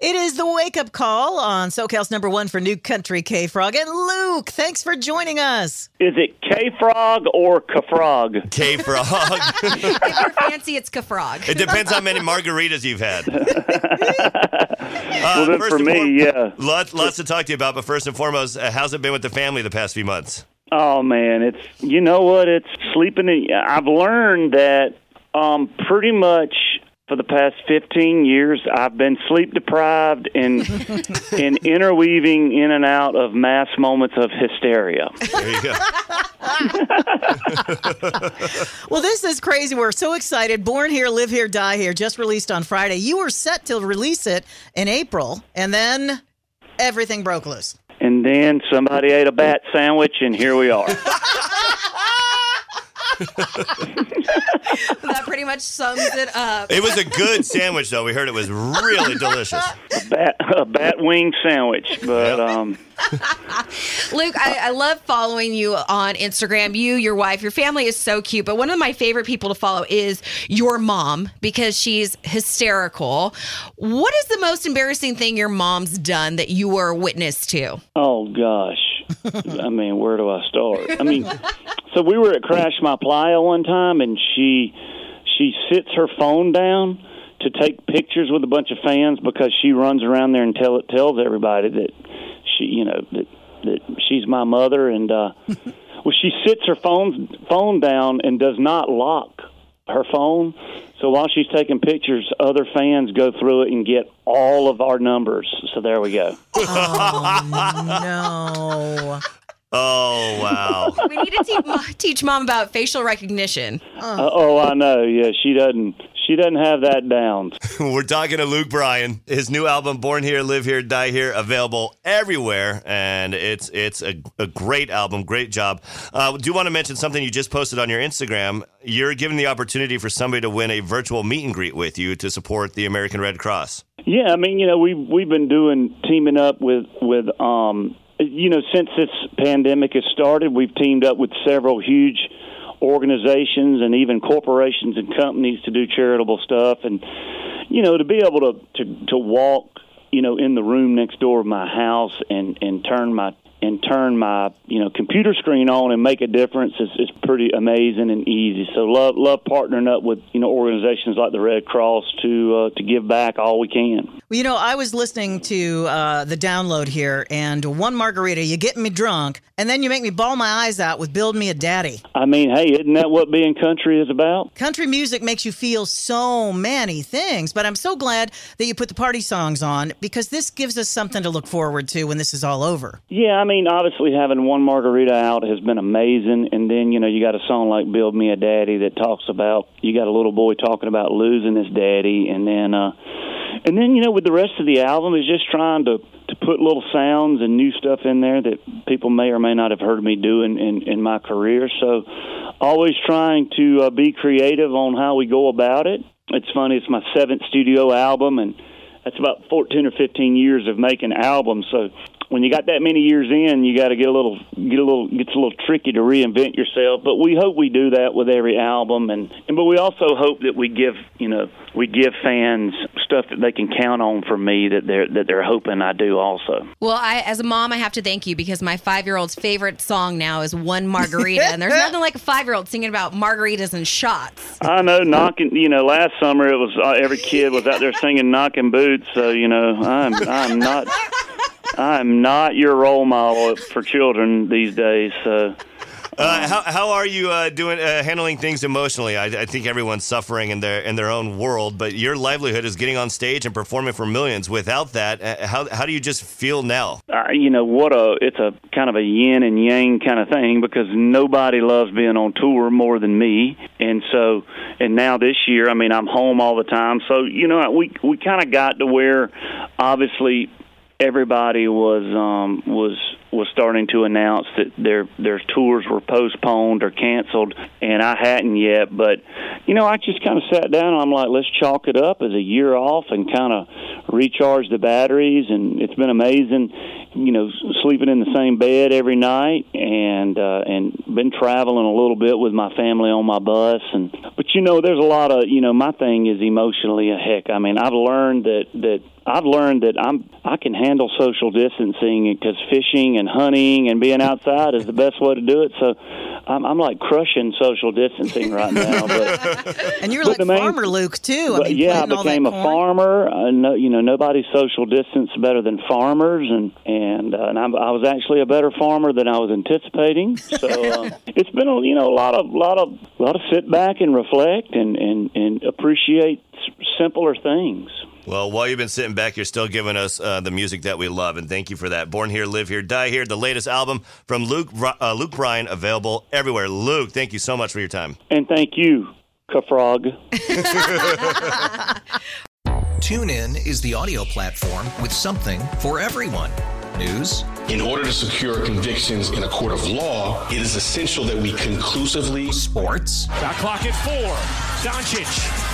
It is the wake up call on SoCal's number one for New Country K Frog. And Luke, thanks for joining us. Is it K Frog or K Frog? K Frog. if you're fancy, it's Kafrog. it depends how many margaritas you've had. well, then for me, yeah. Lots, lots to talk to you about, but first and foremost, uh, how's it been with the family the past few months? Oh man, it's you know what? It's sleeping. In, I've learned that um, pretty much for the past 15 years, I've been sleep deprived and and interweaving in and out of mass moments of hysteria. There you go. well, this is crazy. We're so excited. Born Here, Live Here, Die Here, just released on Friday. You were set to release it in April, and then everything broke loose. And then somebody ate a bat sandwich, and here we are. that pretty much sums it up. It was a good sandwich, though. We heard it was really delicious. A bat, a bat wing sandwich, but um. Luke, I, I love following you on Instagram. You, your wife, your family is so cute. But one of my favorite people to follow is your mom because she's hysterical. What is the most embarrassing thing your mom's done that you were a witness to? Oh gosh, I mean, where do I start? I mean, so we were at Crash My Playa one time, and she she sits her phone down to take pictures with a bunch of fans because she runs around there and tell tells everybody that she you know that that she's my mother and uh well she sits her phone phone down and does not lock her phone so while she's taking pictures other fans go through it and get all of our numbers so there we go oh no Oh wow! we need to teach, teach mom about facial recognition. Uh, oh, I know. Yeah, she doesn't. She doesn't have that down. We're talking to Luke Bryan. His new album, "Born Here, Live Here, Die Here," available everywhere, and it's it's a, a great album. Great job. Uh, do want to mention something you just posted on your Instagram. You're giving the opportunity for somebody to win a virtual meet and greet with you to support the American Red Cross. Yeah, I mean, you know, we've we've been doing teaming up with with um, you know, since this pandemic has started, we've teamed up with several huge organizations and even corporations and companies to do charitable stuff. And, you know, to be able to, to, to walk, you know, in the room next door of my house and, and turn my and turn my you know computer screen on and make a difference is, is pretty amazing and easy. So love love partnering up with you know organizations like the Red Cross to uh, to give back all we can. Well, you know, I was listening to uh, the download here, and one margarita, you get me drunk, and then you make me bawl my eyes out with "Build Me a Daddy." I mean, hey, isn't that what being country is about? Country music makes you feel so many things, but I'm so glad that you put the party songs on because this gives us something to look forward to when this is all over. Yeah, I mean mean, obviously having one margarita out has been amazing, and then you know you got a song like "Build Me a Daddy" that talks about you got a little boy talking about losing his daddy, and then uh, and then you know with the rest of the album is just trying to to put little sounds and new stuff in there that people may or may not have heard me do in in, in my career. So always trying to uh, be creative on how we go about it. It's funny; it's my seventh studio album and that's about 14 or 15 years of making albums. So when you got that many years in, you got to get a little get a little gets a little tricky to reinvent yourself. But we hope we do that with every album, and, and but we also hope that we give you know we give fans stuff that they can count on from me that they're that they're hoping I do also. Well, I as a mom, I have to thank you because my five year old's favorite song now is "One Margarita," and there's nothing like a five year old singing about margaritas and shots. I know knocking. You know, last summer it was uh, every kid was out there singing "Knocking Boots." So you know, I'm I'm not I'm not your role model for children these days. So. Uh, how, how are you uh, doing uh, handling things emotionally? I, I think everyone's suffering in their in their own world, but your livelihood is getting on stage and performing for millions. Without that, uh, how how do you just feel now? Uh, you know what a it's a kind of a yin and yang kind of thing because nobody loves being on tour more than me, and so and now this year, I mean, I'm home all the time, so you know we we kind of got to where obviously everybody was um was was starting to announce that their their tours were postponed or canceled and I hadn't yet but you know I just kind of sat down and I'm like let's chalk it up as a year off and kind of recharge the batteries and it's been amazing you know sleeping in the same bed every night and uh and been traveling a little bit with my family on my bus and you know there's a lot of you know my thing is emotionally a heck I mean I've learned that that I've learned that I'm I can handle social distancing because fishing and hunting and being outside is the best way to do it. So I'm, I'm like crushing social distancing right now. But, and you're like main- Farmer Luke too. I mean, yeah, I planting all that became a corn. farmer. Uh, no, you know, nobody's social distance better than farmers, and and uh, and I'm, I was actually a better farmer than I was anticipating. So uh, it's been a you know a lot of lot of lot of sit back and reflect and and and appreciate s- simpler things. Well, while you've been sitting back, you're still giving us uh, the music that we love, and thank you for that. Born Here, Live Here, Die Here, the latest album from Luke uh, Luke Bryan, available everywhere. Luke, thank you so much for your time. And thank you, Kafrog. TuneIn is the audio platform with something for everyone. News, In order to secure convictions in a court of law, it is essential that we conclusively sports, Shot clock at four. Doncic.